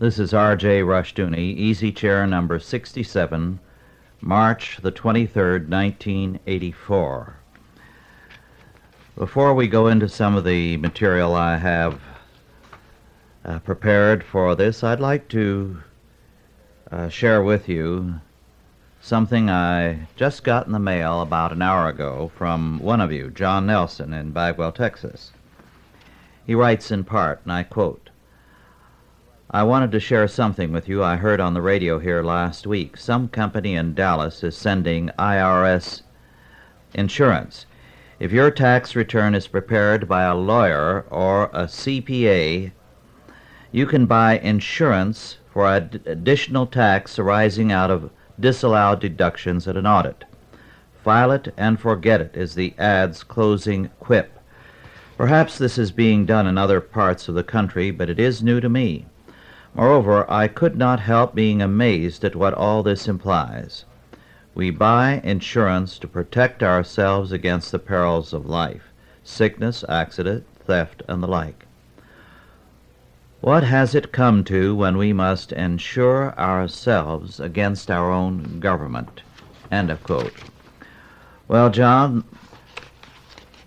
This is R.J. Rushdoony, easy chair number 67, March the 23rd, 1984. Before we go into some of the material I have uh, prepared for this, I'd like to uh, share with you something I just got in the mail about an hour ago from one of you, John Nelson, in Bagwell, Texas. He writes in part, and I quote, I wanted to share something with you I heard on the radio here last week. Some company in Dallas is sending IRS insurance. If your tax return is prepared by a lawyer or a CPA, you can buy insurance for ad- additional tax arising out of disallowed deductions at an audit. File it and forget it is the ad's closing quip. Perhaps this is being done in other parts of the country, but it is new to me. Moreover, I could not help being amazed at what all this implies. We buy insurance to protect ourselves against the perils of life, sickness, accident, theft, and the like. What has it come to when we must insure ourselves against our own government? End of quote. Well, John,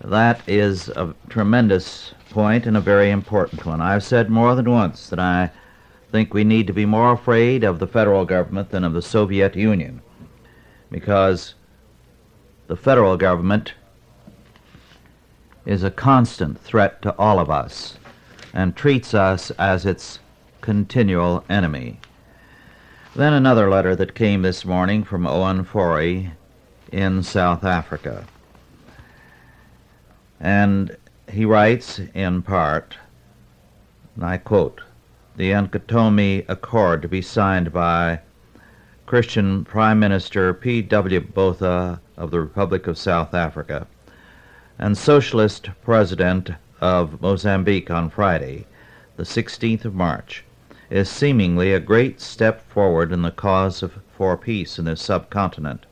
that is a tremendous point and a very important one. I've said more than once that I think we need to be more afraid of the federal government than of the Soviet Union because the federal government is a constant threat to all of us and treats us as its continual enemy. Then another letter that came this morning from Owen Forey in South Africa. And he writes in part, and I quote, the Nkomati Accord to be signed by Christian Prime Minister P.W. Botha of the Republic of South Africa and Socialist President of Mozambique on Friday, the 16th of March, is seemingly a great step forward in the cause of, for peace in this subcontinent.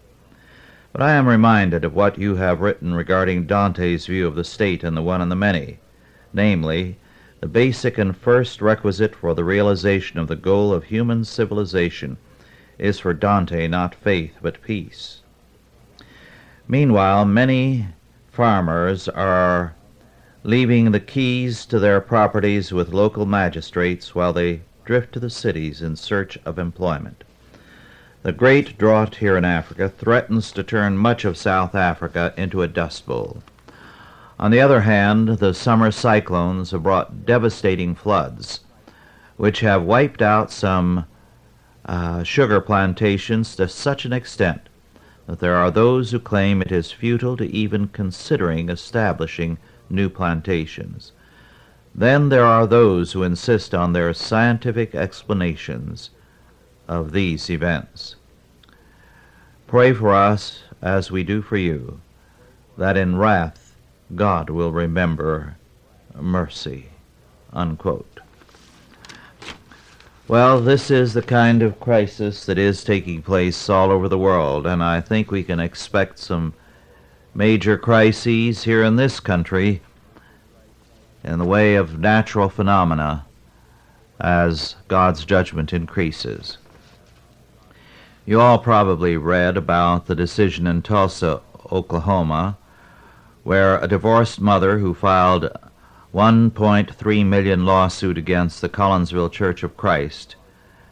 But I am reminded of what you have written regarding Dante's view of the state and the one and the many, namely, the basic and first requisite for the realization of the goal of human civilization is for Dante not faith but peace. Meanwhile, many farmers are leaving the keys to their properties with local magistrates while they drift to the cities in search of employment. The great drought here in Africa threatens to turn much of South Africa into a dust bowl. On the other hand, the summer cyclones have brought devastating floods, which have wiped out some uh, sugar plantations to such an extent that there are those who claim it is futile to even considering establishing new plantations. Then there are those who insist on their scientific explanations of these events. Pray for us, as we do for you, that in wrath God will remember mercy. Unquote. Well, this is the kind of crisis that is taking place all over the world, and I think we can expect some major crises here in this country in the way of natural phenomena as God's judgment increases. You all probably read about the decision in Tulsa, Oklahoma, where a divorced mother who filed 1.3 million lawsuit against the Collinsville Church of Christ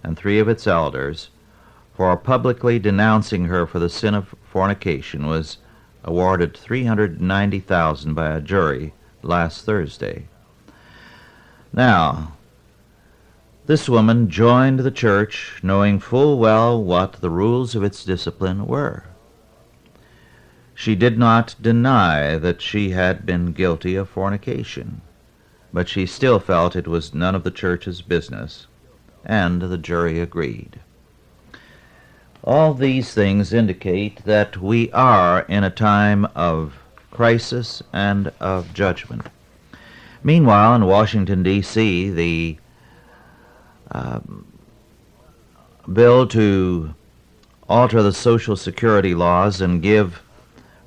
and three of its elders for publicly denouncing her for the sin of fornication was awarded 390,000 by a jury last Thursday. Now, this woman joined the church knowing full well what the rules of its discipline were. She did not deny that she had been guilty of fornication, but she still felt it was none of the church's business, and the jury agreed. All these things indicate that we are in a time of crisis and of judgment. Meanwhile, in Washington, D.C., the um, bill to alter the Social Security laws and give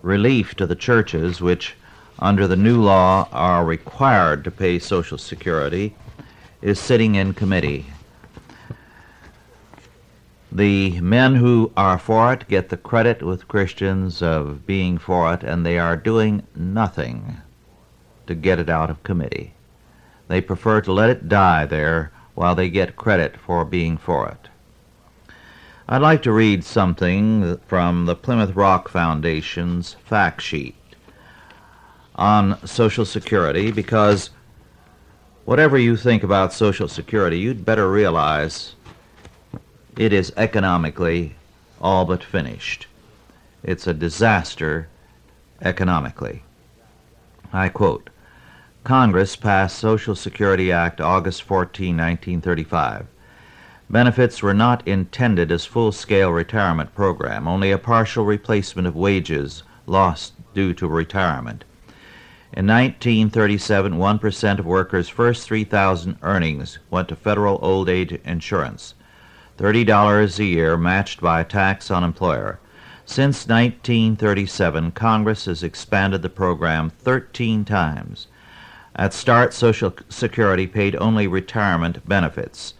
relief to the churches, which under the new law are required to pay Social Security, is sitting in committee. The men who are for it get the credit with Christians of being for it, and they are doing nothing to get it out of committee. They prefer to let it die there while they get credit for being for it. I'd like to read something from the Plymouth Rock Foundation's fact sheet on Social Security because whatever you think about Social Security, you'd better realize it is economically all but finished. It's a disaster economically. I quote Congress passed Social Security Act August 14, 1935. Benefits were not intended as full-scale retirement program, only a partial replacement of wages lost due to retirement. In 1937, 1% of workers' first 3,000 earnings went to federal old age insurance, $30 a year matched by a tax on employer. Since 1937, Congress has expanded the program 13 times. At start, Social Security paid only retirement benefits.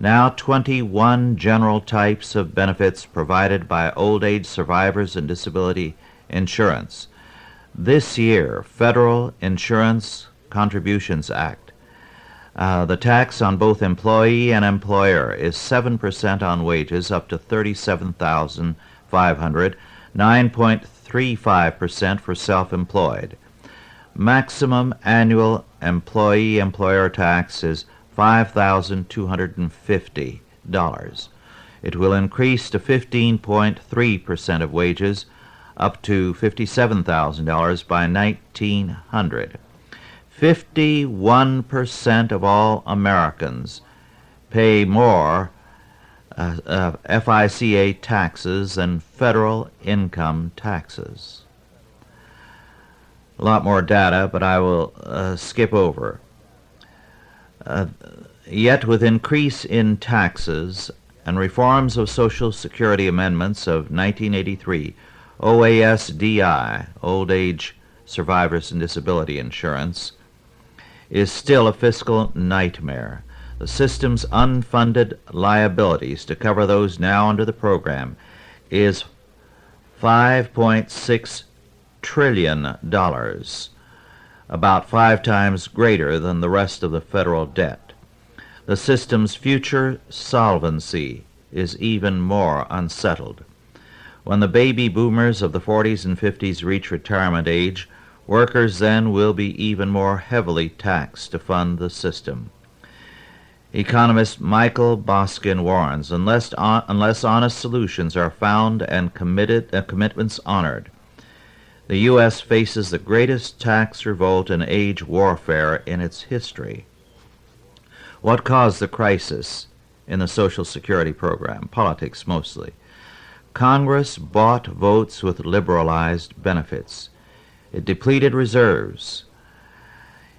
Now 21 general types of benefits provided by old age survivors and disability insurance. This year, Federal Insurance Contributions Act. Uh, the tax on both employee and employer is 7% on wages up to 37,500, 9.35% for self-employed. Maximum annual employee-employer tax is $5,250. It will increase to 15.3% of wages up to $57,000 by 1900. 51% of all Americans pay more uh, uh, FICA taxes than federal income taxes. A lot more data, but I will uh, skip over. Uh, yet with increase in taxes and reforms of Social Security amendments of 1983, OASDI, Old Age Survivors and Disability Insurance, is still a fiscal nightmare. The system's unfunded liabilities to cover those now under the program is $5.6 trillion about five times greater than the rest of the federal debt. The system's future solvency is even more unsettled. When the baby boomers of the 40s and 50s reach retirement age, workers then will be even more heavily taxed to fund the system. Economist Michael Boskin warns, unless, on, unless honest solutions are found and committed, uh, commitments honored, the U.S. faces the greatest tax revolt and age warfare in its history. What caused the crisis in the Social Security program? Politics mostly. Congress bought votes with liberalized benefits. It depleted reserves.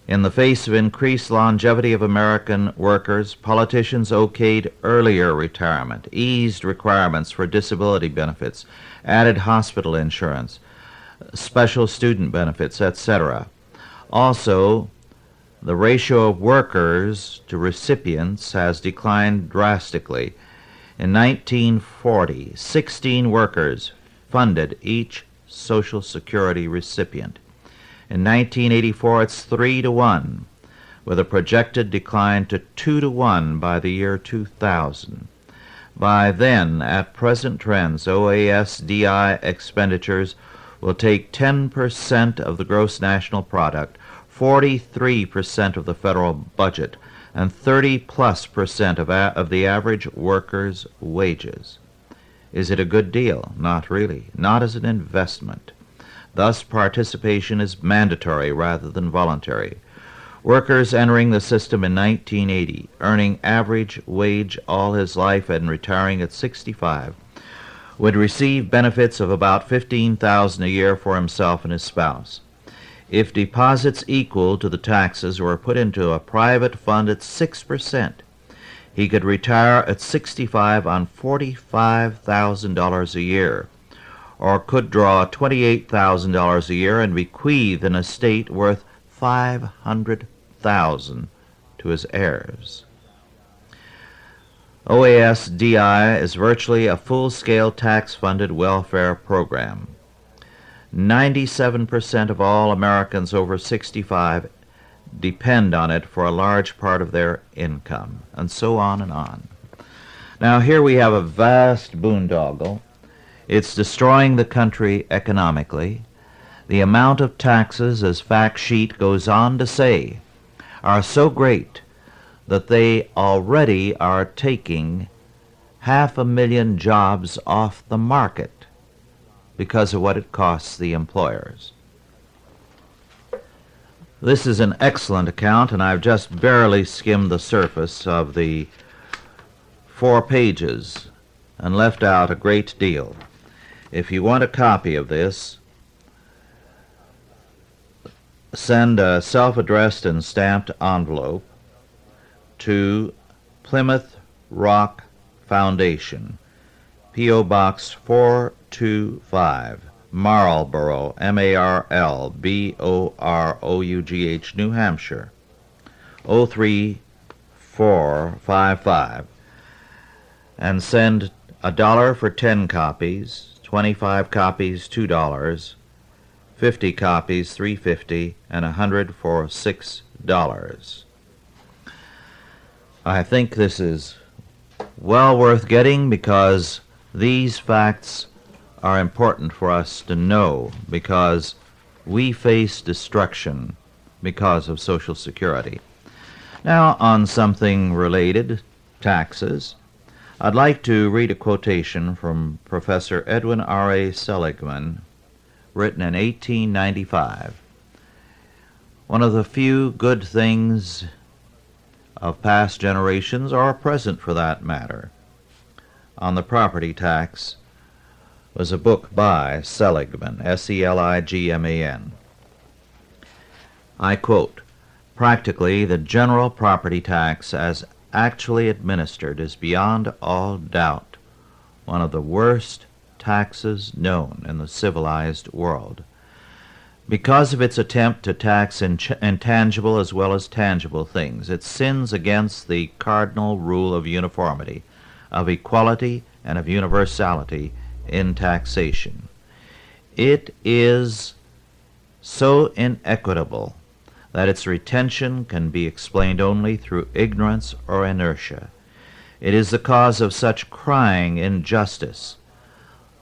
In the face of increased longevity of American workers, politicians okayed earlier retirement, eased requirements for disability benefits, added hospital insurance, special student benefits, etc. Also, the ratio of workers to recipients has declined drastically. In 1940, 16 workers funded each Social Security recipient. In 1984, it's 3 to 1, with a projected decline to 2 to 1 by the year 2000. By then, at present trends, OASDI expenditures will take 10% of the gross national product, 43% of the federal budget, and 30 plus percent of, a- of the average worker's wages. Is it a good deal? Not really. Not as an investment. Thus, participation is mandatory rather than voluntary. Workers entering the system in 1980, earning average wage all his life and retiring at 65, would receive benefits of about 15000 a year for himself and his spouse. If deposits equal to the taxes were put into a private fund at 6%, he could retire at 65 on $45,000 a year, or could draw $28,000 a year and bequeath an estate worth 500,000 to his heirs. OASDI is virtually a full-scale tax-funded welfare program. 97% of all Americans over 65 depend on it for a large part of their income, and so on and on. Now, here we have a vast boondoggle. It's destroying the country economically. The amount of taxes, as fact sheet goes on to say, are so great that they already are taking half a million jobs off the market because of what it costs the employers. This is an excellent account, and I've just barely skimmed the surface of the four pages and left out a great deal. If you want a copy of this, send a self-addressed and stamped envelope to Plymouth Rock Foundation, P.O. Box 425, Marlborough, M-A-R-L-B-O-R-O-U-G-H, New Hampshire, 03455, and send a dollar for 10 copies, 25 copies, $2, 50 copies, 350, and 100 for $6. I think this is well worth getting because these facts are important for us to know because we face destruction because of Social Security. Now, on something related, taxes, I'd like to read a quotation from Professor Edwin R. A. Seligman, written in 1895. One of the few good things of past generations, or present for that matter, on the property tax was a book by Seligman, S-E-L-I-G-M-A-N. I quote, Practically, the general property tax as actually administered is beyond all doubt one of the worst taxes known in the civilized world. Because of its attempt to tax intangible as well as tangible things, it sins against the cardinal rule of uniformity, of equality, and of universality in taxation. It is so inequitable that its retention can be explained only through ignorance or inertia. It is the cause of such crying injustice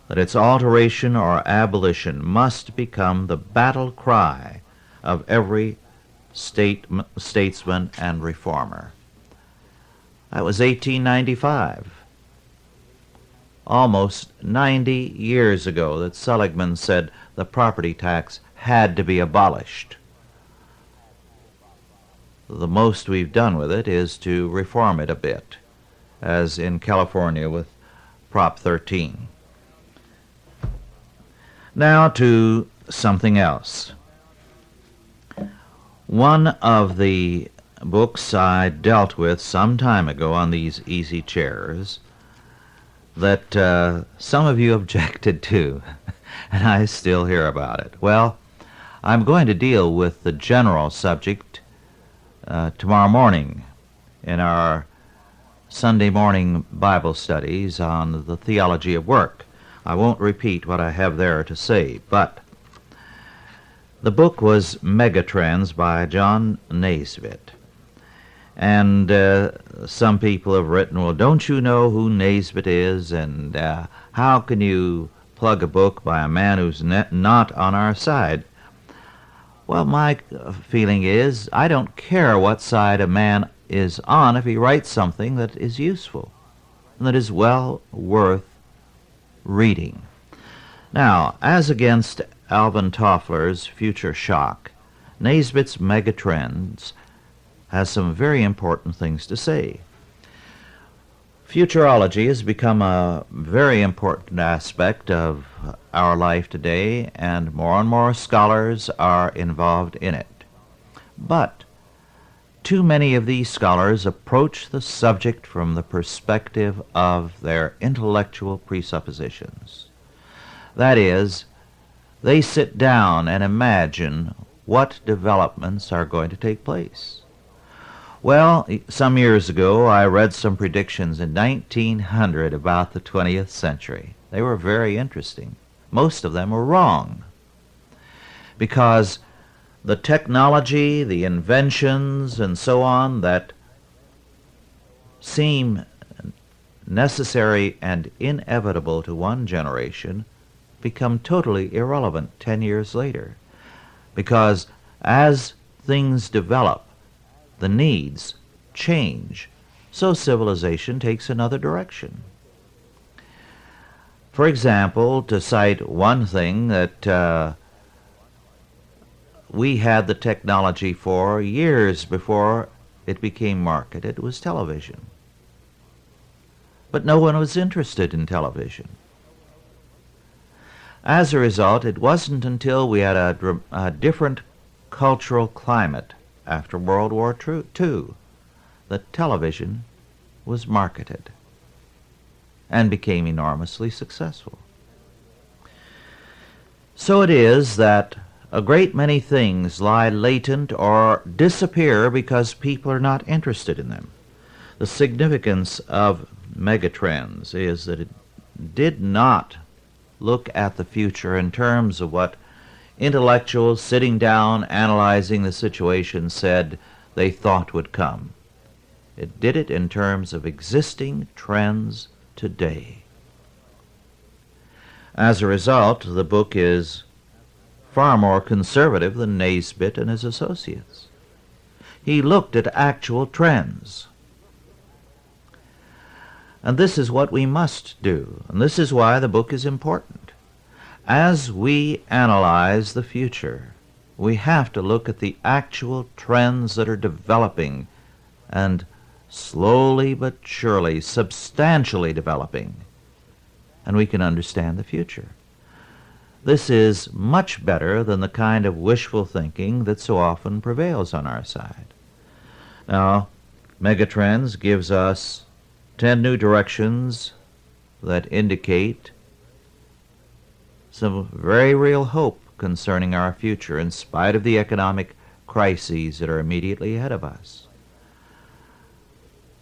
that its alteration or abolition must become the battle cry of every state, statesman and reformer. That was 1895 almost 90 years ago that Seligman said the property tax had to be abolished. The most we've done with it is to reform it a bit, as in California with Prop 13. Now to something else. One of the books I dealt with some time ago on these easy chairs that uh, some of you objected to, and I still hear about it. Well, I'm going to deal with the general subject uh, tomorrow morning in our Sunday morning Bible studies on the theology of work. I won't repeat what I have there to say, but the book was Megatrends by John Naisbitt. And uh, some people have written, well, don't you know who Naisbitt is? And uh, how can you plug a book by a man who's not on our side? Well, my feeling is I don't care what side a man is on if he writes something that is useful and that is well worth reading. Now, as against Alvin Toffler's Future Shock, Naisbitt's Megatrends has some very important things to say. Futurology has become a very important aspect of our life today, and more and more scholars are involved in it. But too many of these scholars approach the subject from the perspective of their intellectual presuppositions. That is, they sit down and imagine what developments are going to take place. Well, some years ago, I read some predictions in 1900 about the 20th century. They were very interesting. Most of them were wrong because the technology, the inventions, and so on that seem necessary and inevitable to one generation become totally irrelevant 10 years later. Because as things develop, the needs change, so civilization takes another direction. For example, to cite one thing that uh, we had the technology for years before it became marketed was television. But no one was interested in television. As a result, it wasn't until we had a, a different cultural climate after World War II that television was marketed and became enormously successful. So it is that a great many things lie latent or disappear because people are not interested in them. The significance of megatrends is that it did not look at the future in terms of what intellectuals sitting down analyzing the situation said they thought would come. It did it in terms of existing trends today. As a result, the book is far more conservative than Naisbitt and his associates. He looked at actual trends. And this is what we must do, and this is why the book is important. As we analyze the future, we have to look at the actual trends that are developing and slowly but surely, substantially developing, and we can understand the future. This is much better than the kind of wishful thinking that so often prevails on our side. Now, Megatrends gives us 10 new directions that indicate some very real hope concerning our future in spite of the economic crises that are immediately ahead of us.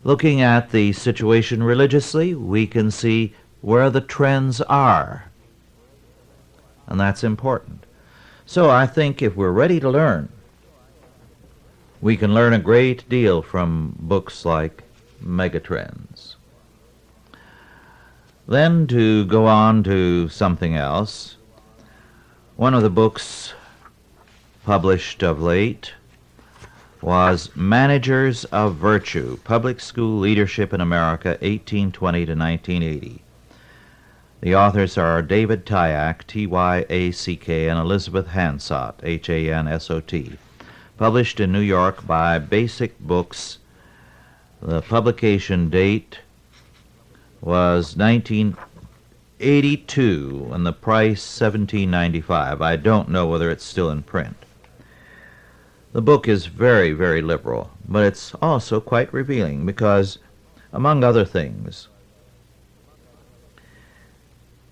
Looking at the situation religiously, we can see where the trends are. And that's important. So I think if we're ready to learn, we can learn a great deal from books like Megatrends. Then to go on to something else, one of the books published of late was Managers of Virtue, Public School Leadership in America, 1820 to 1980. The authors are David Tyack, T-Y-A-C-K, and Elizabeth Hansot, H-A-N-S-O-T. Published in New York by Basic Books. The publication date was 1982, and the price 17.95. I don't know whether it's still in print. The book is very, very liberal, but it's also quite revealing because, among other things,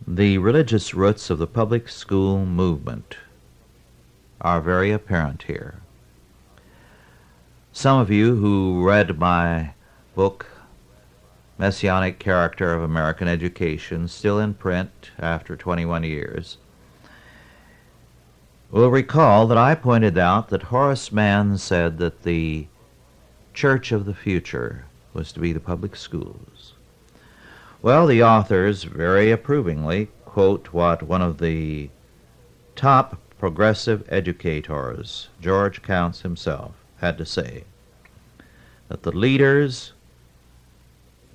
the religious roots of the public school movement are very apparent here. Some of you who read my book, Messianic Character of American Education, still in print after 21 years, will recall that I pointed out that Horace Mann said that the church of the future was to be the public schools. Well, the authors very approvingly quote what one of the top progressive educators, George Counts himself, had to say that the leaders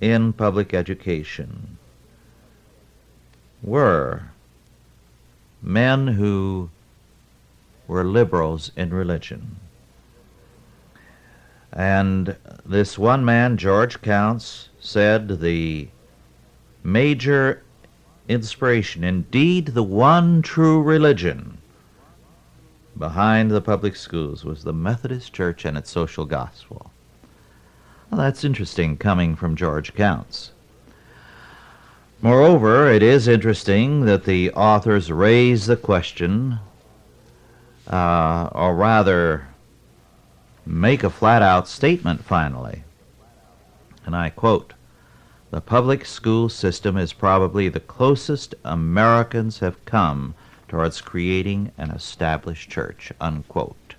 in public education were men who were liberals in religion. And this one man, George Counts, said the major inspiration, indeed the one true religion behind the public schools was the Methodist Church and its social gospel. Well, that's interesting coming from George Counts. Moreover, it is interesting that the authors raise the question uh, or rather make a flat out statement finally. And I quote The public school system is probably the closest Americans have come towards creating an established church. Unquote.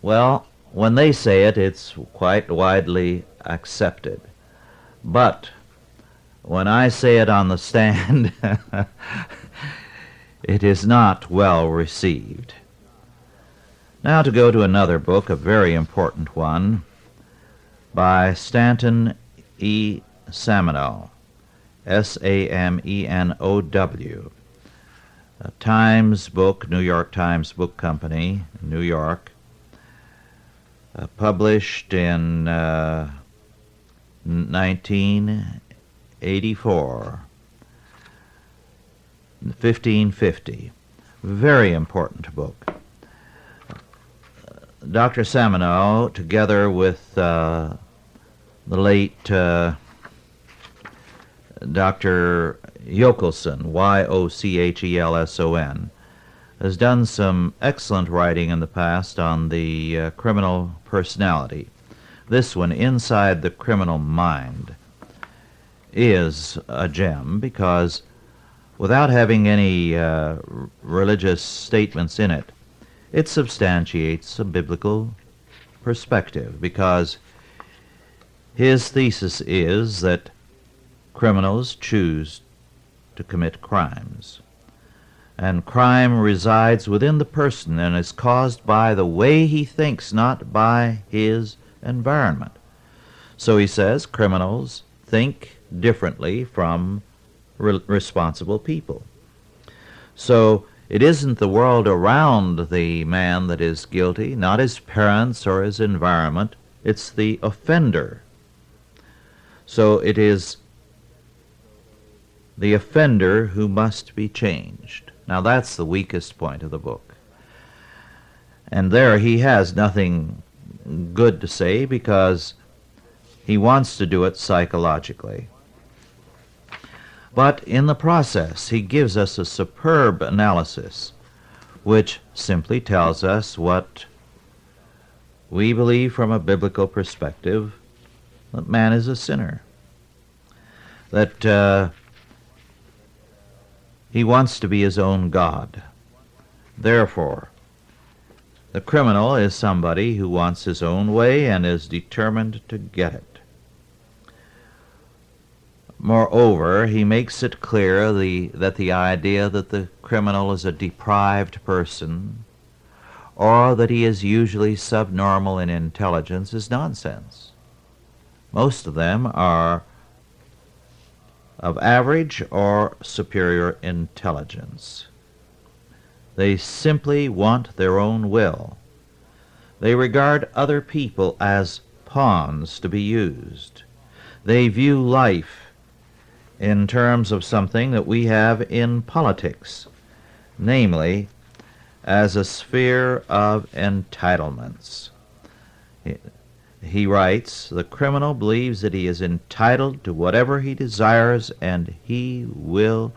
Well, when they say it, it's quite widely accepted. But when I say it on the stand, it is not well received. Now to go to another book, a very important one, by Stanton E. Samenow, S-A-M-E-N-O-W, a Times book, New York Times Book Company, New York, uh, published in uh, 1984, 1550. Very important book. Dr. Samenow, together with uh, the late uh, Dr. Yochelson, Y O C H E L S O N, has done some excellent writing in the past on the uh, criminal personality. This one, Inside the Criminal Mind, is a gem because without having any uh, religious statements in it, it substantiates a biblical perspective because his thesis is that criminals choose to commit crimes. And crime resides within the person and is caused by the way he thinks, not by his environment. So he says criminals think differently from re- responsible people. So it isn't the world around the man that is guilty, not his parents or his environment. It's the offender. So it is the offender who must be changed. Now that's the weakest point of the book. And there he has nothing good to say because he wants to do it psychologically. But in the process, he gives us a superb analysis which simply tells us what we believe from a biblical perspective that man is a sinner. That uh, he wants to be his own God. Therefore, the criminal is somebody who wants his own way and is determined to get it. Moreover, he makes it clear the, that the idea that the criminal is a deprived person or that he is usually subnormal in intelligence is nonsense. Most of them are of average or superior intelligence. They simply want their own will. They regard other people as pawns to be used. They view life in terms of something that we have in politics, namely, as a sphere of entitlements. He writes, The criminal believes that he is entitled to whatever he desires and he will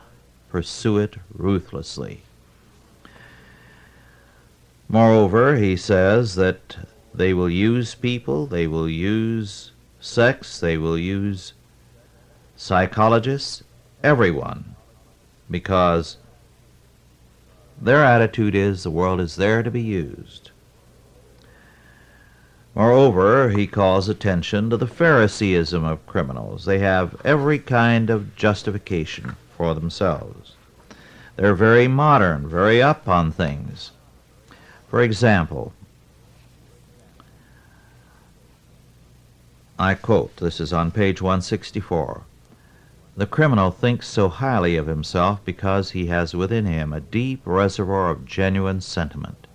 pursue it ruthlessly. Moreover, he says that they will use people, they will use sex, they will use psychologists, everyone, because their attitude is the world is there to be used. Moreover, he calls attention to the Phariseeism of criminals. They have every kind of justification for themselves. They're very modern, very up on things. For example, I quote, this is on page 164. The criminal thinks so highly of himself because he has within him a deep reservoir of genuine sentiment.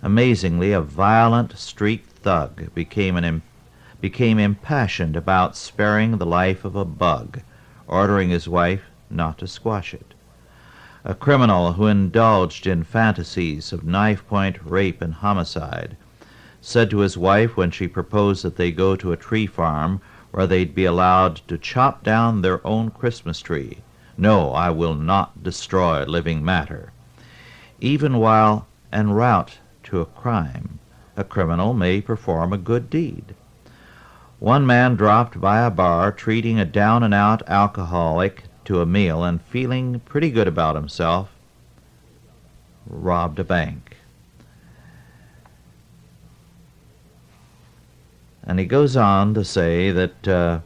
Amazingly, a violent street thug became, an, became impassioned about sparing the life of a bug, ordering his wife not to squash it. A criminal who indulged in fantasies of knife-point rape and homicide said to his wife when she proposed that they go to a tree farm where they'd be allowed to chop down their own Christmas tree. No, I will not destroy living matter. Even while en route to a crime. A criminal may perform a good deed. One man dropped by a bar treating a down and out alcoholic to a meal and feeling pretty good about himself, robbed a bank. And he goes on to say that uh,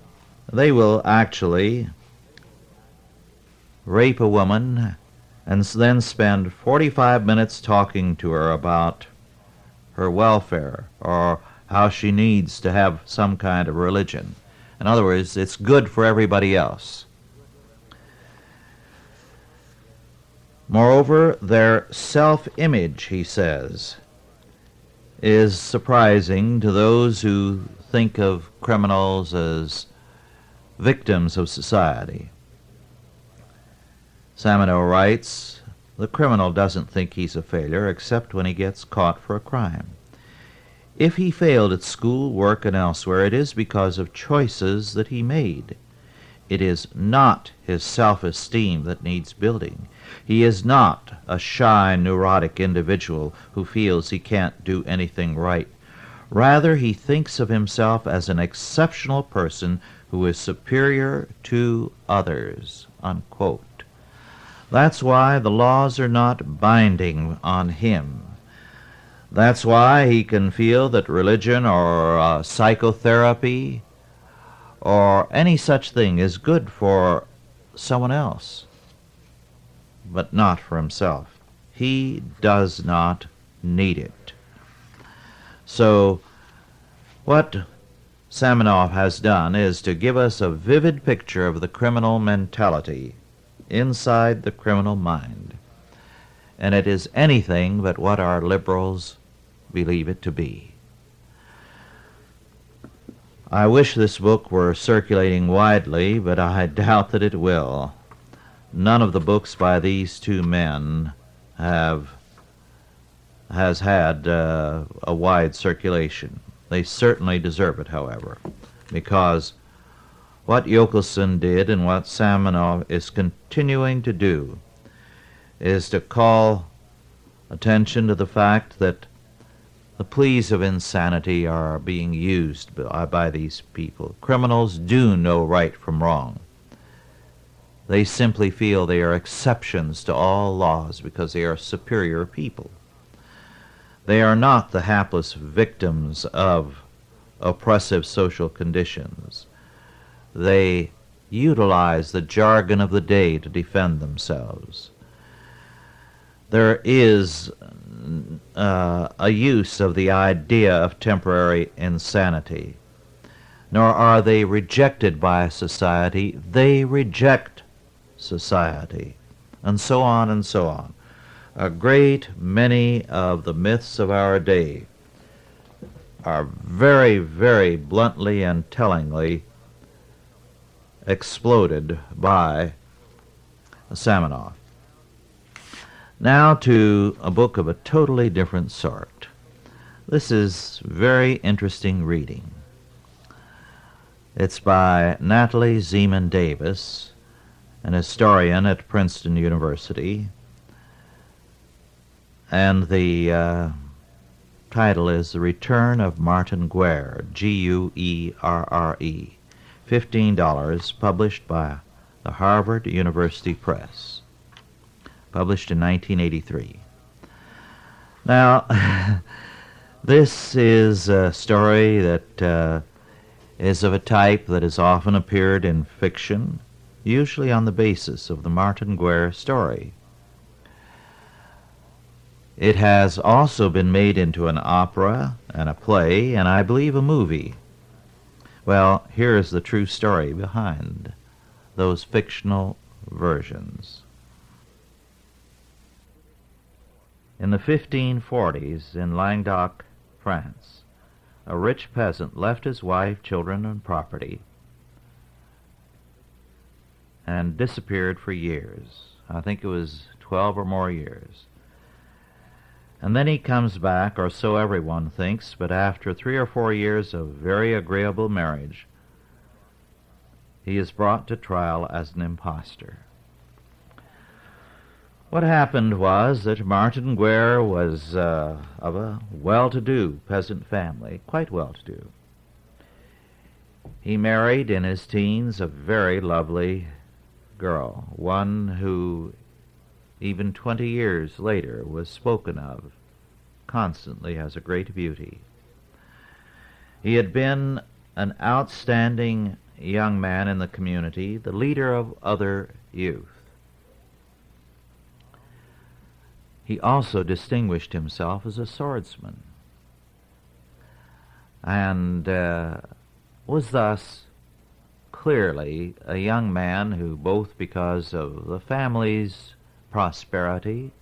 they will actually rape a woman and then spend 45 minutes talking to her about her welfare or how she needs to have some kind of religion. In other words, it's good for everybody else. Moreover, their self image, he says, is surprising to those who think of criminals as victims of society. Samenow writes, the criminal doesn't think he's a failure except when he gets caught for a crime. If he failed at school, work, and elsewhere, it is because of choices that he made. It is not his self-esteem that needs building. He is not a shy, neurotic individual who feels he can't do anything right. Rather, he thinks of himself as an exceptional person who is superior to others. Unquote. That's why the laws are not binding on him. That's why he can feel that religion or uh, psychotherapy or any such thing is good for someone else, but not for himself. He does not need it. So, what Samenow has done is to give us a vivid picture of the criminal mentality inside the criminal mind. And it is anything but what our liberals believe it to be. I wish this book were circulating widely, but I doubt that it will. None of the books by these two men have has had uh, a wide circulation. They certainly deserve it, however, because what Yochelson did and what Samenow is continuing to do is to call attention to the fact that the pleas of insanity are being used by, by these people. Criminals do know right from wrong. They simply feel they are exceptions to all laws because they are superior people. They are not the hapless victims of oppressive social conditions. They utilize the jargon of the day to defend themselves. There is uh, a use of the idea of temporary insanity. Nor are they rejected by society, they reject society, and so on and so on. A great many of the myths of our day are very, very bluntly and tellingly exploded by Samenow. Now to a book of a totally different sort. This is very interesting reading. It's by Natalie Zemon Davis, an historian at Princeton University, and the uh, title is The Return of Martin Guerre, G U E R R E. $15, published by the Harvard University Press, published in 1983. Now, this is a story that uh, is of a type that has often appeared in fiction, usually on the basis of the Martin Guerre story. It has also been made into an opera and a play, and I believe a movie. Well, here is the true story behind those fictional versions. In the 1540s, in Languedoc, France, a rich peasant left his wife, children, and property and disappeared for years. I think it was 12 or more years. And then he comes back, or so everyone thinks, but after three or four years of very agreeable marriage, he is brought to trial as an impostor. What happened was that Martin Guerre was uh, of a well-to-do peasant family, quite well-to-do. He married in his teens a very lovely girl, one who, even twenty years later, was spoken of constantly as a great beauty. He had been an outstanding young man in the community, the leader of other youth. He also distinguished himself as a swordsman and uh, was thus clearly a young man who, both because of the family's prosperity,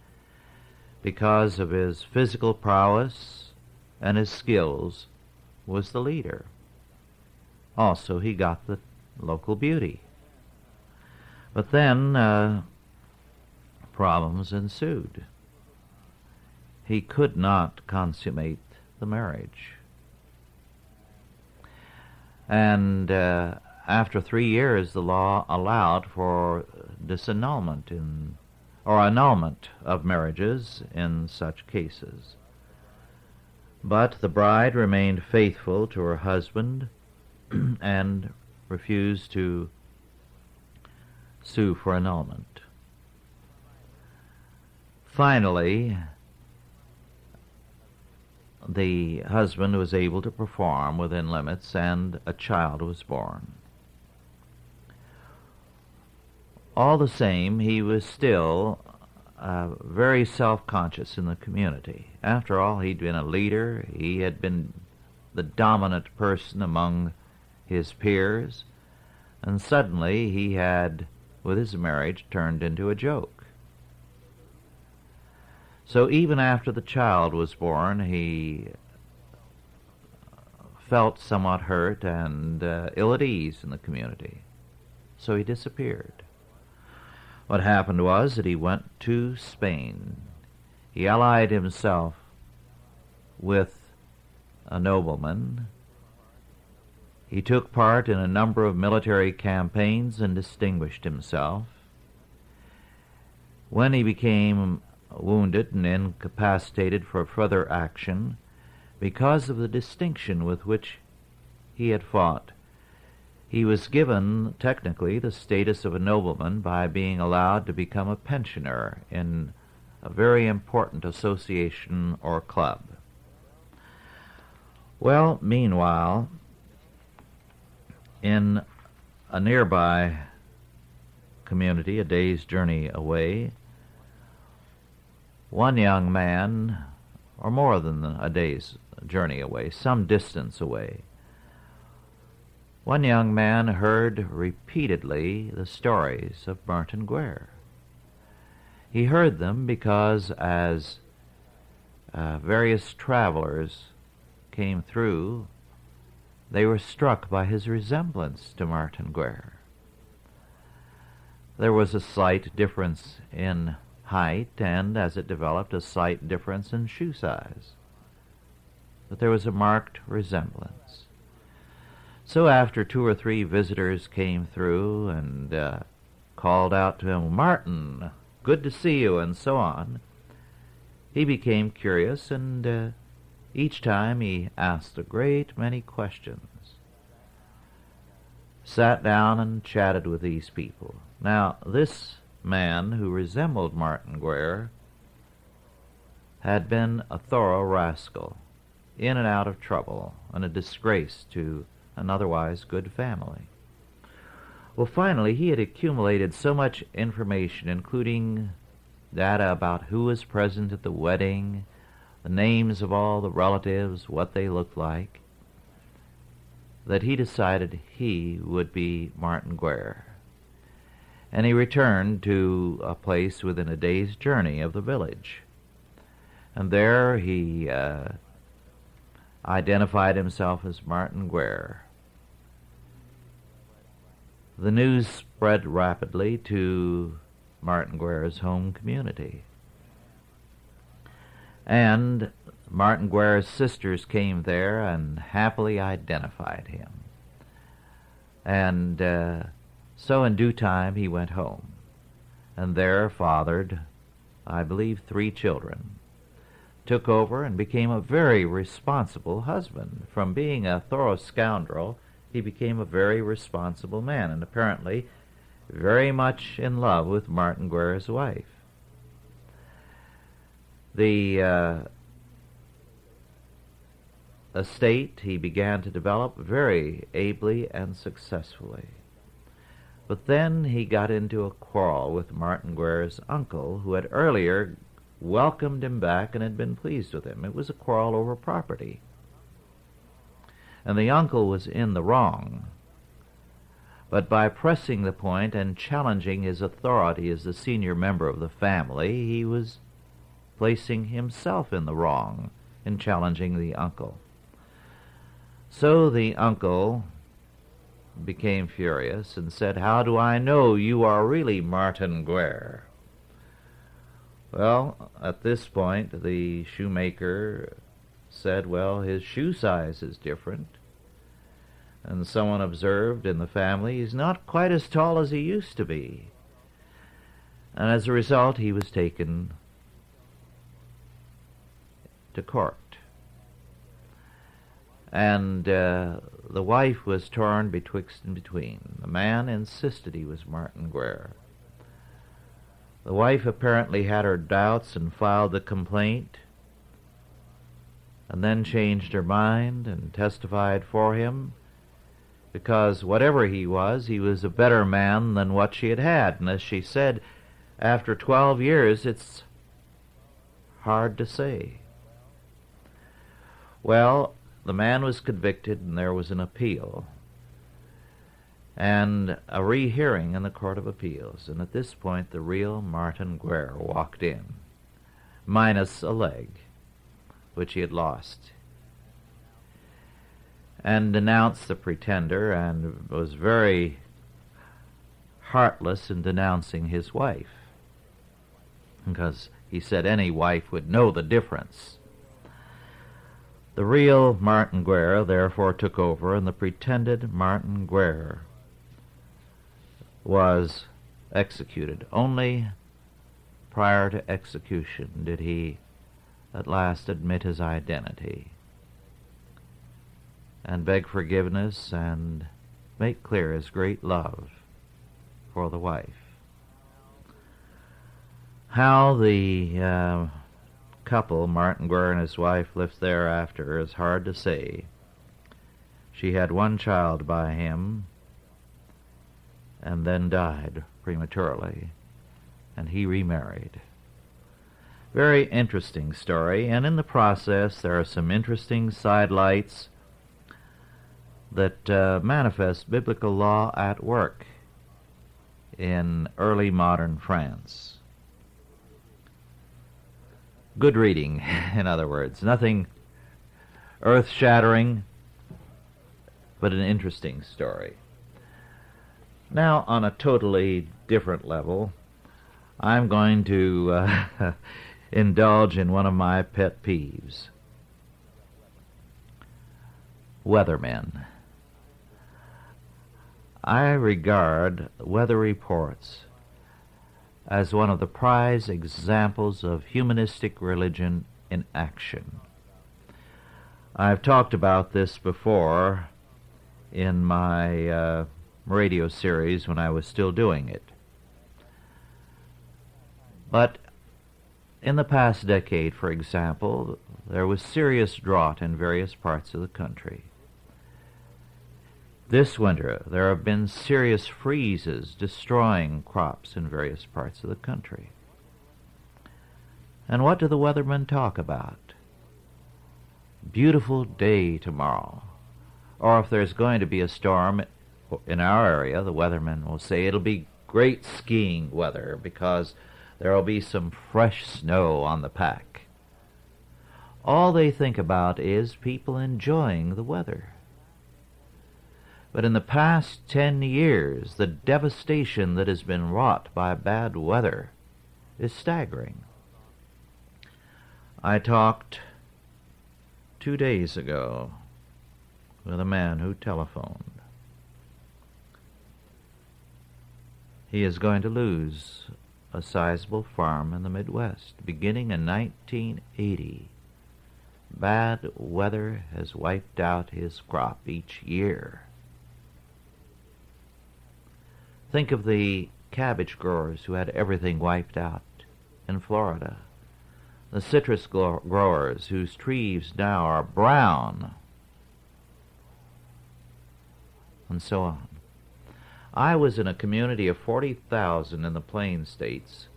because of his physical prowess and his skills, was the leader. Also, he got the local beauty. But then uh, problems ensued. He could not consummate the marriage. And uh, after three years, the law allowed for disannulment in, or annulment of marriages in such cases. But the bride remained faithful to her husband and refused to sue for annulment. Finally, the husband was able to perform within limits and a child was born. All the same, he was still uh, very self-conscious in the community. After all, he'd been a leader. He had been the dominant person among his peers, and suddenly he had, with his marriage, turned into a joke. So even after the child was born, he felt somewhat hurt and uh, ill at ease in the community. So he disappeared. What happened was that he went to Spain. He allied himself with a nobleman he took part in a number of military campaigns and distinguished himself. When he became wounded and incapacitated for further action, because of the distinction with which he had fought, he was given technically the status of a nobleman by being allowed to become a pensioner in a very important association or club. Well, meanwhile, in a nearby community, a day's journey away, one young man, or more than a day's journey away, some distance away, one young man heard repeatedly the stories of Martin Guerre. He heard them because as uh, various travelers came through they were struck by his resemblance to Martin Guerre. There was a slight difference in height and, as it developed, a slight difference in shoe size. But there was a marked resemblance. So after two or three visitors came through and uh, called out to him, Martin, good to see you, and so on, he became curious and uh, each time he asked a great many questions. Sat down and chatted with these people. Now, this man who resembled Martin Guerre had been a thorough rascal, in and out of trouble, and a disgrace to an otherwise good family. Well, finally, he had accumulated so much information, including data about who was present at the wedding, the names of all the relatives, what they looked like, that he decided he would be Martin Guerre. And he returned to a place within a day's journey of the village. And there he uh, identified himself as Martin Guerre. The news spread rapidly to Martin Guerre's home community. And Martin Guerre's sisters came there and happily identified him. And uh, so in due time he went home, and there fathered I believe three children. Took over and became a very responsible husband. From being a thorough scoundrel, he became a very responsible man, and apparently very much in love with Martin Guerre's wife. The uh, estate he began to develop very ably and successfully. But then he got into a quarrel with Martin Guerre's uncle, who had earlier welcomed him back and had been pleased with him. It was a quarrel over property. And the uncle was in the wrong. But by pressing the point and challenging his authority as the senior member of the family, he was placing himself in the wrong in challenging the uncle. So the uncle became furious and said, How do I know you are really Martin Guerre? Well, at this point, the shoemaker said, Well, his shoe size is different. And someone observed in the family, He's not quite as tall as he used to be. And as a result, he was taken to court and uh, the wife was torn betwixt and between. The man insisted he was Martin Guerre. The wife apparently had her doubts and filed the complaint, and then changed her mind and testified for him, because whatever he was, he was a better man than what she had had. And as she said, after twelve years, it's hard to say. Well, the man was convicted and there was an appeal and a rehearing in the Court of Appeals. And at this point, the real Martin Guerre walked in, minus a leg, which he had lost, and denounced the pretender and was very heartless in denouncing his wife, because he said any wife would know the difference the real Martin Guerre therefore took over, and the pretended Martin Guerre was executed. Only prior to execution did he at last admit his identity and beg forgiveness and make clear his great love for the wife. How the uh, couple Martin Guerre and his wife lived thereafter is hard to say. She had one child by him and then died prematurely, and he remarried. Very interesting story, and in the process there are some interesting sidelights that uh, manifest biblical law at work in early modern France good reading, in other words. Nothing earth shattering, but an interesting story. Now, on a totally different level, I'm going to uh, indulge in one of my pet peeves weathermen. I regard weather reports as one of the prize examples of humanistic religion in action. I've talked about this before in my uh, radio series when I was still doing it. But in the past decade, for example, there was serious drought in various parts of the country. This winter, there have been serious freezes destroying crops in various parts of the country. And what do the weathermen talk about? Beautiful day tomorrow. Or if there's going to be a storm in our area, the weathermen will say it'll be great skiing weather because there will be some fresh snow on the pack. All they think about is people enjoying the weather. But in the past ten years, the devastation that has been wrought by bad weather is staggering. I talked two days ago with a man who telephoned. He is going to lose a sizable farm in the Midwest. Beginning in 1980, bad weather has wiped out his crop each year. Think of the cabbage growers who had everything wiped out in Florida. The citrus growers whose trees now are brown. And so on. I was in a community of 40,000 in the Plain States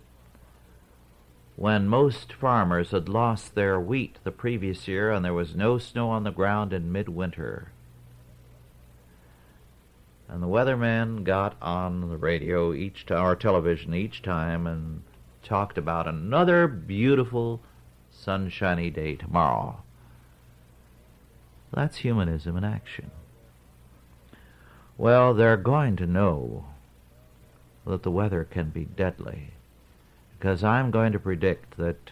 when most farmers had lost their wheat the previous year and there was no snow on the ground in midwinter. And the weatherman got on the radio each time, or television each time, and talked about another beautiful, sunshiny day tomorrow. That's humanism in action. Well, they're going to know that the weather can be deadly, because I'm going to predict that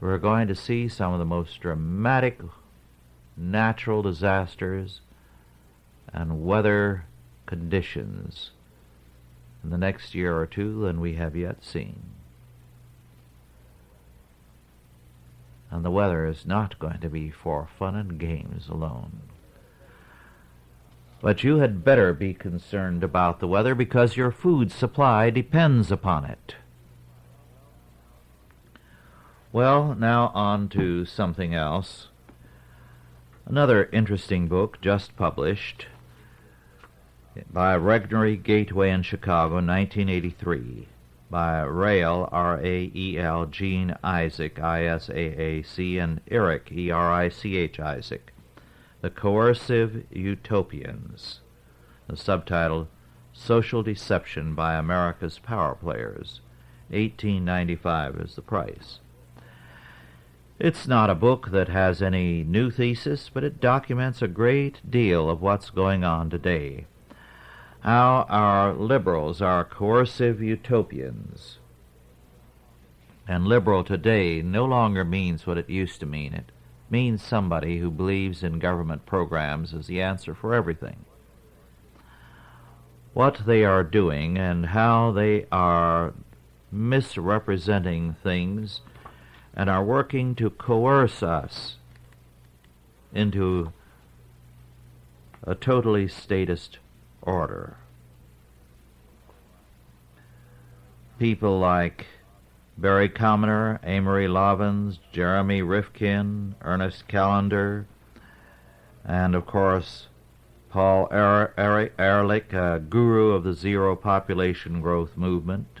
we're going to see some of the most dramatic natural disasters and weather conditions in the next year or two than we have yet seen. And the weather is not going to be for fun and games alone. But you had better be concerned about the weather because your food supply depends upon it. Well, now on to something else. Another interesting book just published by Regnery Gateway in Chicago, 1983, by Rael, R-A-E-L, Jean Isaac, I-S-A-A-C, and Erich, E-R-I-C-H, Isaac. The Coercive Utopians. The subtitle, Social Deception by America's Power Players. 1895 is the price. It's not a book that has any new thesis, but it documents a great deal of what's going on today how our liberals are coercive utopians. And liberal today no longer means what it used to mean. It means somebody who believes in government programs as the answer for everything. What they are doing and how they are misrepresenting things and are working to coerce us into a totally statist order. People like Barry Commoner, Amory Lovins, Jeremy Rifkin, Ernest Callenbach, and of course Paul er- er- Ehrlich, a guru of the zero population growth movement,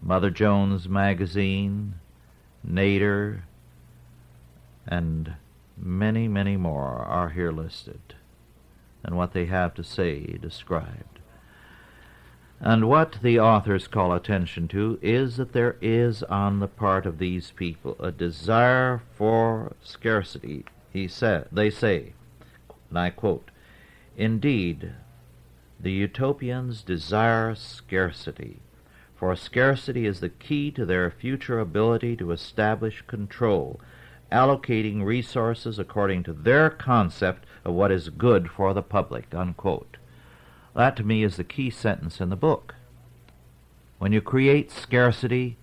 Mother Jones Magazine, Nader, and many, many more are here listed and what they have to say described. And what the authors call attention to is that there is on the part of these people a desire for scarcity. He said, they say, and I quote, Indeed, the utopians desire scarcity, for scarcity is the key to their future ability to establish control, allocating resources according to their concept of what is good for the public. Unquote. That to me is the key sentence in the book. When you create scarcity,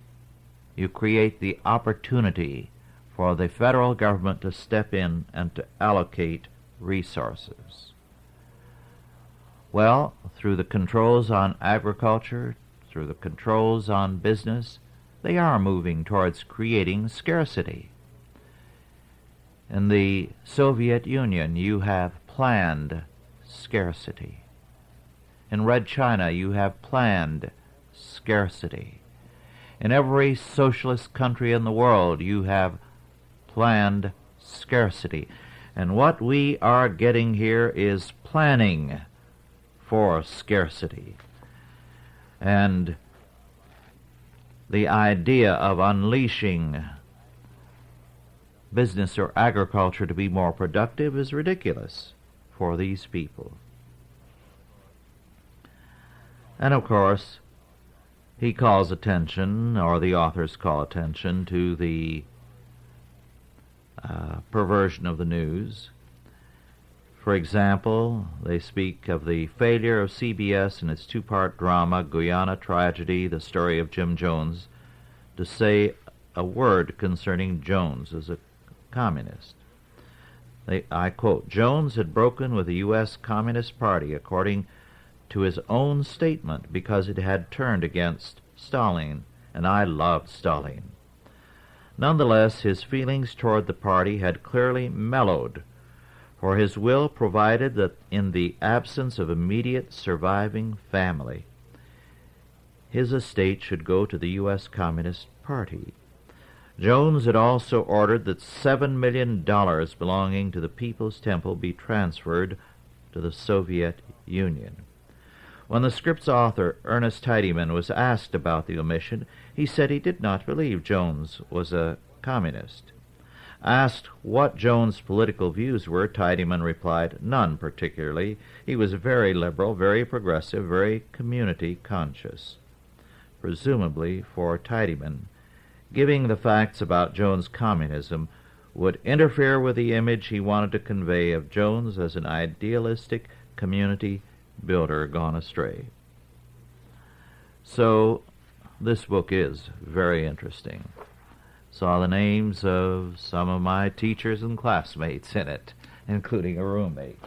you create the opportunity for the federal government to step in and to allocate resources. Well, through the controls on agriculture, through the controls on business, they are moving towards creating scarcity. In the Soviet Union, you have planned scarcity. In Red China, you have planned scarcity. In every socialist country in the world, you have planned scarcity. And what we are getting here is planning for scarcity. And the idea of unleashing business or agriculture to be more productive is ridiculous for these people. And of course, he calls attention, or the authors call attention, to the uh, perversion of the news. For example, they speak of the failure of CBS in its two part drama, Guyana Tragedy The Story of Jim Jones, to say a word concerning Jones as a communist. They, I quote Jones had broken with the U.S. Communist Party according to his own statement because it had turned against Stalin, and I loved Stalin. Nonetheless, his feelings toward the party had clearly mellowed, for his will provided that in the absence of immediate surviving family, his estate should go to the U.S. Communist Party. Jones had also ordered that seven million dollars belonging to the People's Temple be transferred to the Soviet Union. When the script's author, Ernest Tidyman, was asked about the omission, he said he did not believe Jones was a communist. Asked what Jones' political views were, Tidyman replied, None particularly. He was very liberal, very progressive, very community conscious. Presumably, for Tidyman, giving the facts about Jones' communism would interfere with the image he wanted to convey of Jones as an idealistic community builder gone astray. So, this book is very interesting. Saw the names of some of my teachers and classmates in it, including a roommate.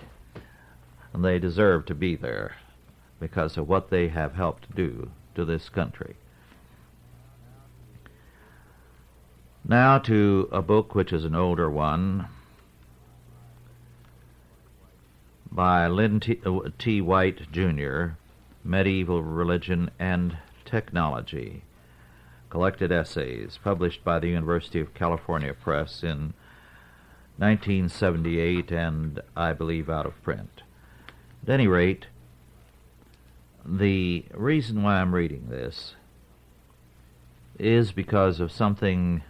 And they deserve to be there because of what they have helped do to this country. Now to a book which is an older one by Lynn T. Uh, T. White, Jr., Medieval Religion and Technology, collected essays, published by the University of California Press in 1978 and I believe out of print. At any rate, the reason why I'm reading this is because of something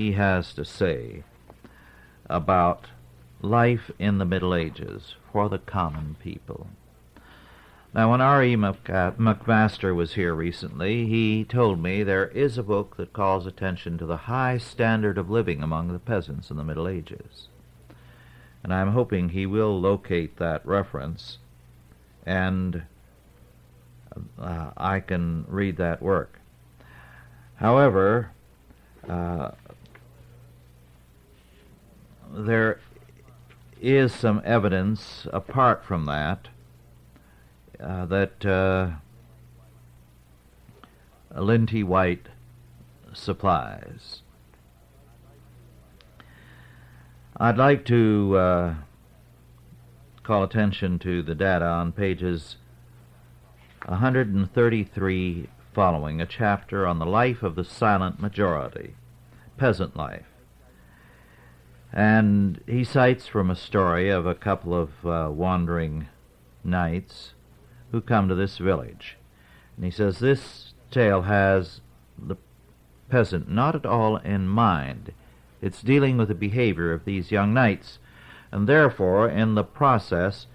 he has to say about life in the Middle Ages for the common people. Now, when R.E. McMaster was here recently, he told me there is a book that calls attention to the high standard of living among the peasants in the Middle Ages. And I'm hoping he will locate that reference and uh, I can read that work. However, uh, there is some evidence apart from that uh, that uh. White supplies. I'd like to uh, call attention to the data on pages 133 following, a chapter on the life of the silent majority, peasant life. And he cites from a story of a couple of uh, wandering knights who come to this village. And he says this tale has the peasant not at all in mind. It's dealing with the behavior of these young knights, and therefore, in the process,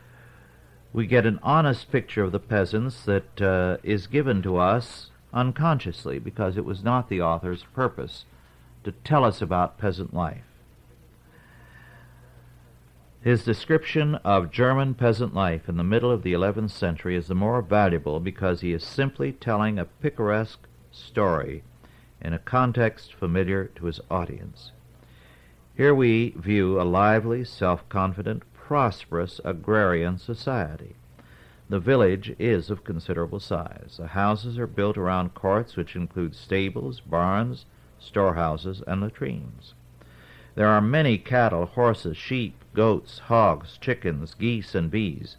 we get an honest picture of the peasants that uh, is given to us unconsciously because it was not the author's purpose to tell us about peasant life. His description of German peasant life in the middle of the 11th century is the more valuable because he is simply telling a picaresque story in a context familiar to his audience. Here we view a lively, self-confident, prosperous agrarian society. The village is of considerable size. The houses are built around courts which include stables, barns, storehouses, and latrines. There are many cattle, horses, sheep, goats, hogs, chickens, geese, and bees,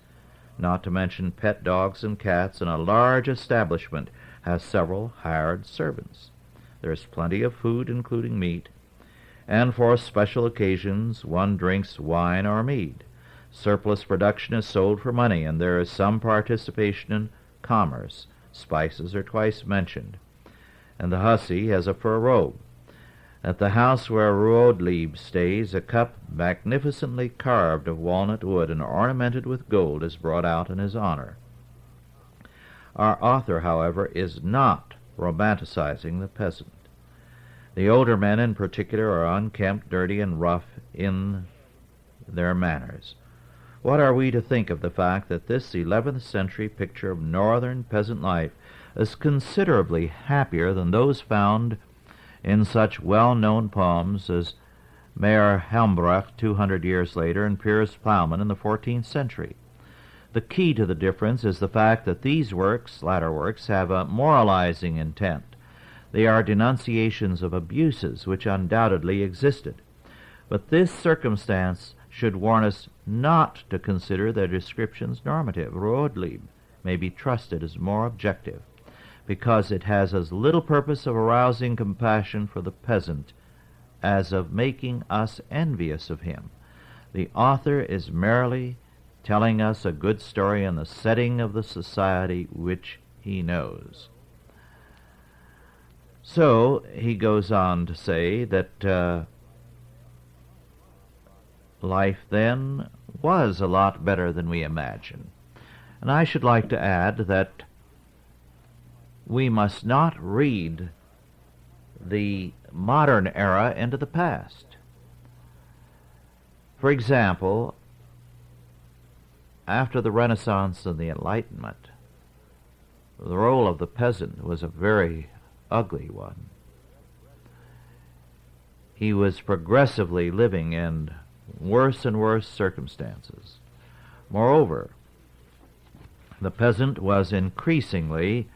not to mention pet dogs and cats, and a large establishment has several hired servants. There is plenty of food, including meat, and for special occasions one drinks wine or mead. Surplus production is sold for money, and there is some participation in commerce. Spices are twice mentioned. And the hussy has a fur robe. At the house where Ruodlieb stays, a cup magnificently carved of walnut wood and ornamented with gold is brought out in his honor. Our author, however, is not romanticizing the peasant. The older men in particular are unkempt, dirty, and rough in their manners. What are we to think of the fact that this 11th century picture of northern peasant life is considerably happier than those found in such well-known poems as Meier Helmbrecht 200 years later and Piers Plowman in the 14th century? The key to the difference is the fact that these works, latter works, have a moralizing intent. They are denunciations of abuses which undoubtedly existed. But this circumstance should warn us not to consider their descriptions normative. Ruodlieb may be trusted as more objective, because it has as little purpose of arousing compassion for the peasant as of making us envious of him. The author is merely telling us a good story in the setting of the society which he knows. So he goes on to say that uh, life then was a lot better than we imagine. And I should like to add that we must not read the modern era into the past. For example, after the Renaissance and the Enlightenment, the role of the peasant was a very ugly one. He was progressively living in worse and worse circumstances. Moreover, the peasant was increasingly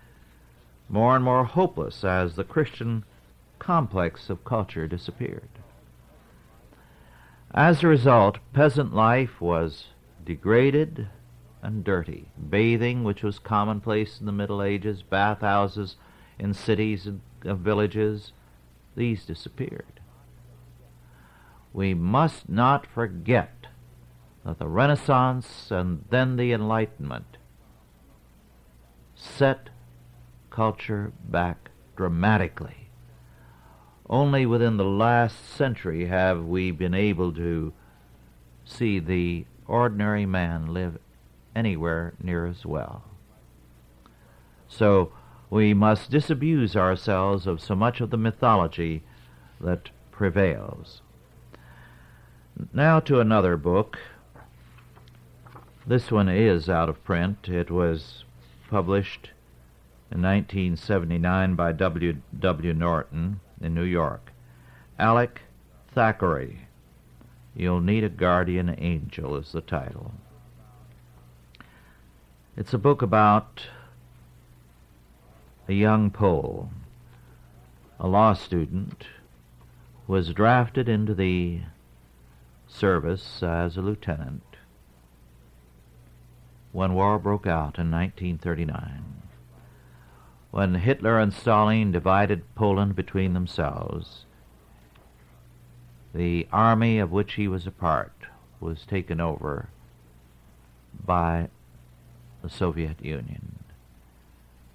more and more hopeless as the Christian complex of culture disappeared. As a result, peasant life was degraded and dirty. Bathing, which was commonplace in the Middle Ages, bathhouses in cities and villages, these disappeared. We must not forget that the Renaissance and then the Enlightenment set culture back dramatically. Only within the last century have we been able to see the ordinary man live anywhere near as well. So we must disabuse ourselves of so much of the mythology that prevails. Now to another book. This one is out of print. It was published in 1979 by W. W. Norton in New York. Alec Thackeray, You'll Need a Guardian Angel is the title. It's a book about a young Pole, a law student, who was drafted into the service as a lieutenant when war broke out in 1939. When Hitler and Stalin divided Poland between themselves, the army of which he was a part was taken over by the Soviet Union.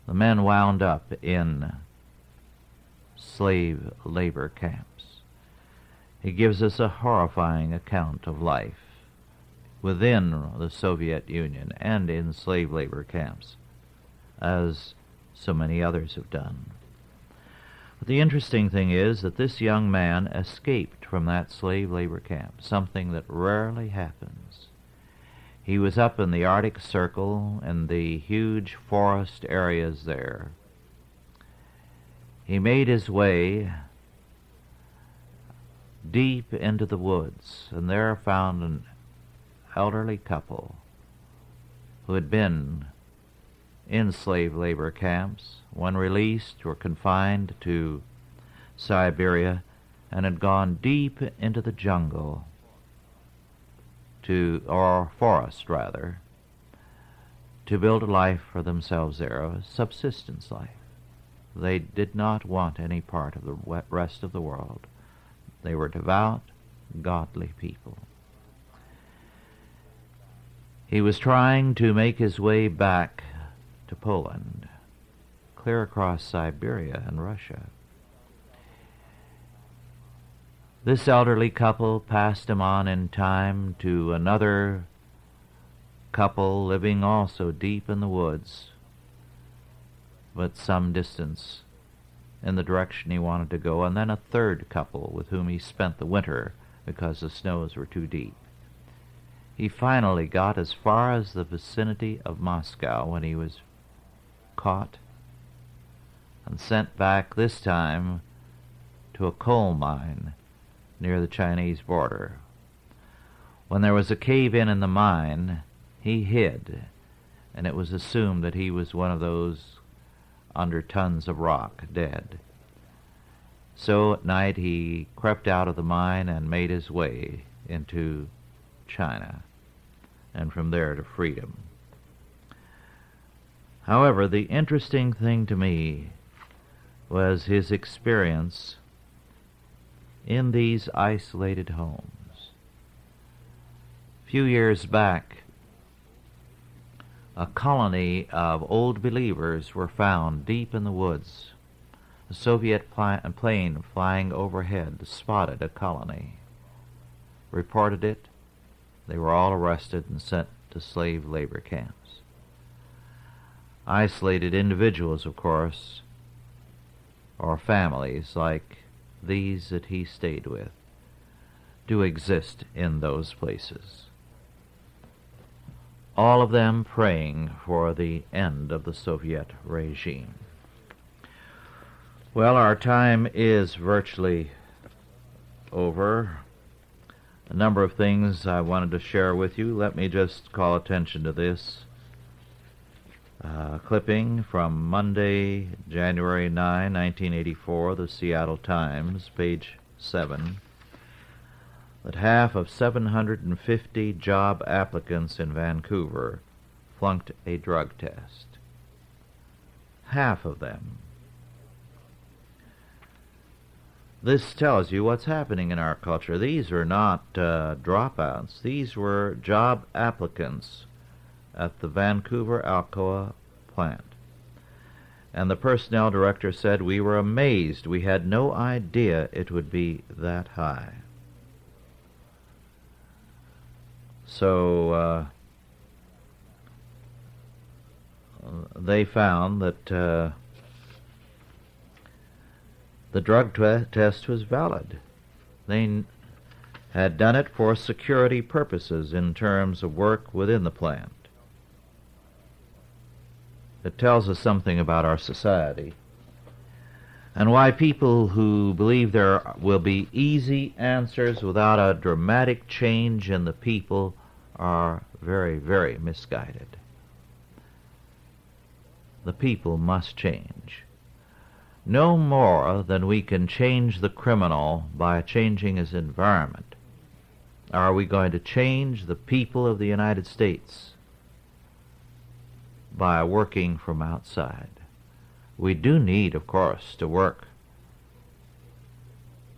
The men wound up in slave labor camps. He gives us a horrifying account of life within the Soviet Union and in slave labor camps, as so many others have done. But the interesting thing is that this young man escaped from that slave labor camp, something that rarely happens. He was up in the Arctic Circle in the huge forest areas there. He made his way deep into the woods and there found an elderly couple who had been in slave labor camps, when released, were confined to Siberia and had gone deep into the jungle to, or forest rather, to build a life for themselves there, a subsistence life. They did not want any part of the rest of the world. They were devout, godly people. He was trying to make his way back to Poland, clear across Siberia and Russia. This elderly couple passed him on in time to another couple living also deep in the woods, but some distance in the direction he wanted to go, and then a third couple with whom he spent the winter because the snows were too deep. He finally got as far as the vicinity of Moscow when he was caught and sent back this time to a coal mine near the Chinese border. When there was a cave in in the mine, he hid, and it was assumed that he was one of those under tons of rock, dead. So at night he crept out of the mine and made his way into China, and from there to freedom. However, the interesting thing to me was his experience in these isolated homes. A few years back, a colony of old believers were found deep in the woods. A Soviet plane flying overhead spotted a colony, reported it. They were all arrested and sent to slave labor camps. Isolated individuals, of course, or families like these that he stayed with, do exist in those places. All of them praying for the end of the Soviet regime. Well, our time is virtually over. A number of things I wanted to share with you. Let me just call attention to this uh, clipping from Monday, January 9, 1984, the Seattle Times, page 7, that half of 750 job applicants in Vancouver flunked a drug test. Half of them. This tells you what's happening in our culture. These are not uh, dropouts. These were job applicants at the Vancouver Alcoa plant. And the personnel director said, We were amazed. We had no idea it would be that high. So uh, they found that. Uh, the drug t- test was valid. They n- had done it for security purposes in terms of work within the plant. It tells us something about our society and why people who believe there will be easy answers without a dramatic change in the people are very, very misguided. The people must change no more than we can change the criminal by changing his environment. Are we going to change the people of the United States by working from outside? We do need, of course, to work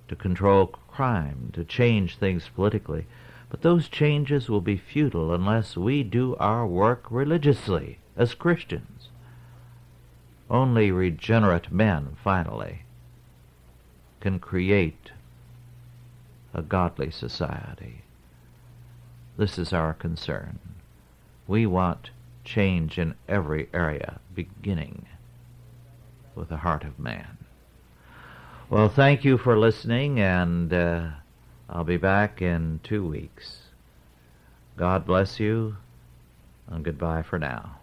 to control crime, to change things politically, but those changes will be futile unless we do our work religiously as Christians. Only regenerate men, finally, can create a godly society. This is our concern. We want change in every area, beginning with the heart of man. Well, thank you for listening, and uh, I'll be back in two weeks. God bless you, and goodbye for now.